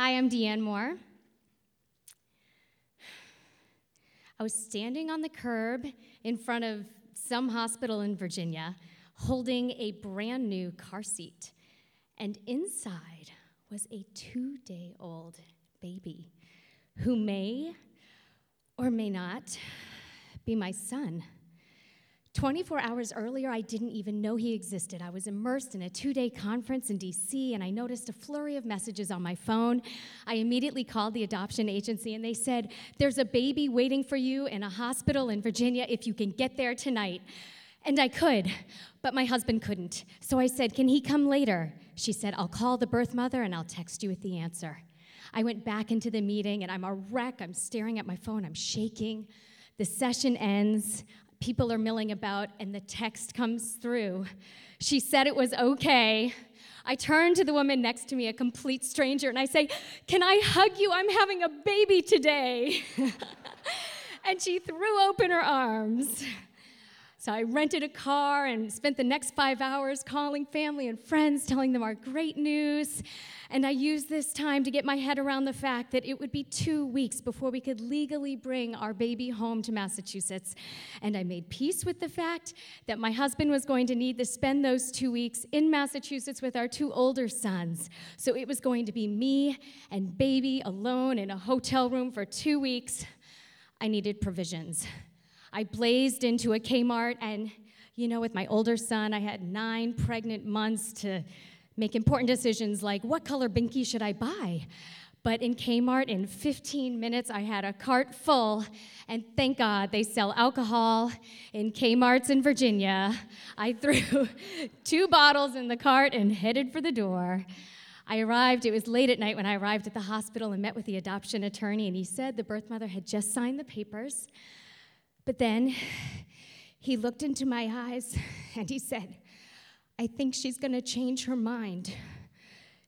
Hi, I'm Deanne Moore. I was standing on the curb in front of some hospital in Virginia holding a brand new car seat, and inside was a two day old baby who may or may not be my son. 24 hours earlier, I didn't even know he existed. I was immersed in a two day conference in DC and I noticed a flurry of messages on my phone. I immediately called the adoption agency and they said, There's a baby waiting for you in a hospital in Virginia if you can get there tonight. And I could, but my husband couldn't. So I said, Can he come later? She said, I'll call the birth mother and I'll text you with the answer. I went back into the meeting and I'm a wreck. I'm staring at my phone, I'm shaking. The session ends people are milling about, and the text comes through. She said it was okay. I turn to the woman next to me, a complete stranger, and I say, Can I hug you? I'm having a baby today. and she threw open her arms. So I rented a car and spent the next five hours calling family and friends, telling them our great news. And I used this time to get my head around the fact that it would be two weeks before we could legally bring our baby home to Massachusetts. And I made peace with the fact that my husband was going to need to spend those two weeks in Massachusetts with our two older sons. So it was going to be me and baby alone in a hotel room for two weeks. I needed provisions. I blazed into a Kmart, and you know, with my older son, I had nine pregnant months to make important decisions like what color binky should I buy? But in Kmart, in 15 minutes, I had a cart full, and thank God they sell alcohol in Kmart's in Virginia. I threw two bottles in the cart and headed for the door. I arrived, it was late at night when I arrived at the hospital and met with the adoption attorney, and he said the birth mother had just signed the papers. But then he looked into my eyes and he said, I think she's going to change her mind.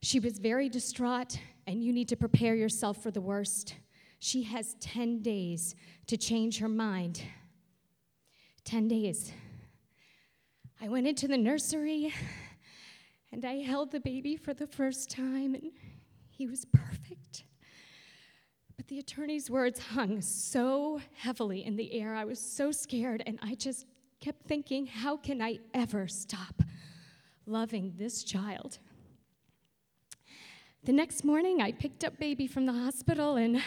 She was very distraught, and you need to prepare yourself for the worst. She has 10 days to change her mind. 10 days. I went into the nursery and I held the baby for the first time, and he was perfect. But the attorney's words hung so heavily in the air. I was so scared, and I just kept thinking, how can I ever stop loving this child? The next morning, I picked up baby from the hospital, and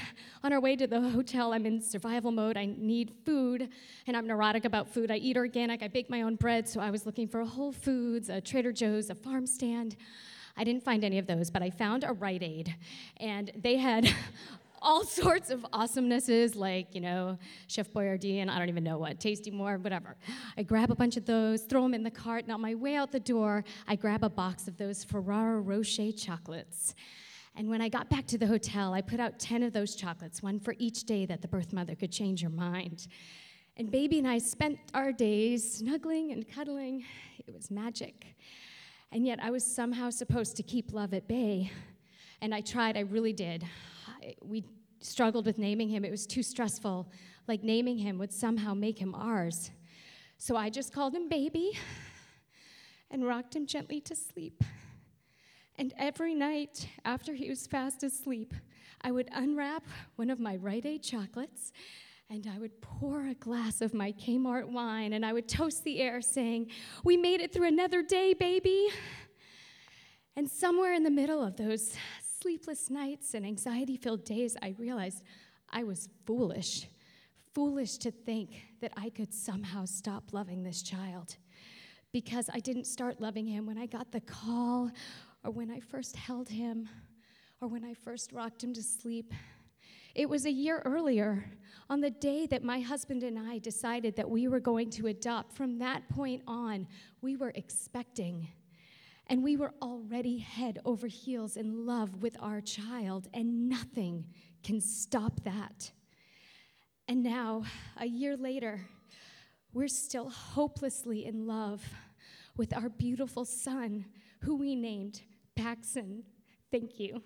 on our way to the hotel, I'm in survival mode. I need food, and I'm neurotic about food. I eat organic, I bake my own bread, so I was looking for a Whole Foods, a Trader Joe's, a farm stand. I didn't find any of those, but I found a Rite Aid, and they had all sorts of awesomenesses like, you know, Chef Boyardee and I don't even know what, Tasty More, whatever. I grab a bunch of those, throw them in the cart, and on my way out the door, I grab a box of those Ferrero Rocher chocolates. And when I got back to the hotel, I put out 10 of those chocolates, one for each day that the birth mother could change her mind. And baby and I spent our days snuggling and cuddling. It was magic. And yet I was somehow supposed to keep love at bay. And I tried, I really did we struggled with naming him. It was too stressful. Like naming him would somehow make him ours. So I just called him baby and rocked him gently to sleep. And every night after he was fast asleep, I would unwrap one of my Rite Aid chocolates and I would pour a glass of my Kmart wine and I would toast the air saying, We made it through another day, baby. And somewhere in the middle of those sleepless nights and anxiety filled days, I realized I was foolish. Foolish to think that I could somehow stop loving this child because I didn't start loving him when I got the call or when I first held him or when I first rocked him to sleep. It was a year earlier, on the day that my husband and I decided that we were going to adopt. From that point on, we were expecting. And we were already head over heels in love with our child, and nothing can stop that. And now, a year later, we're still hopelessly in love with our beautiful son, who we named Paxson. Thank you.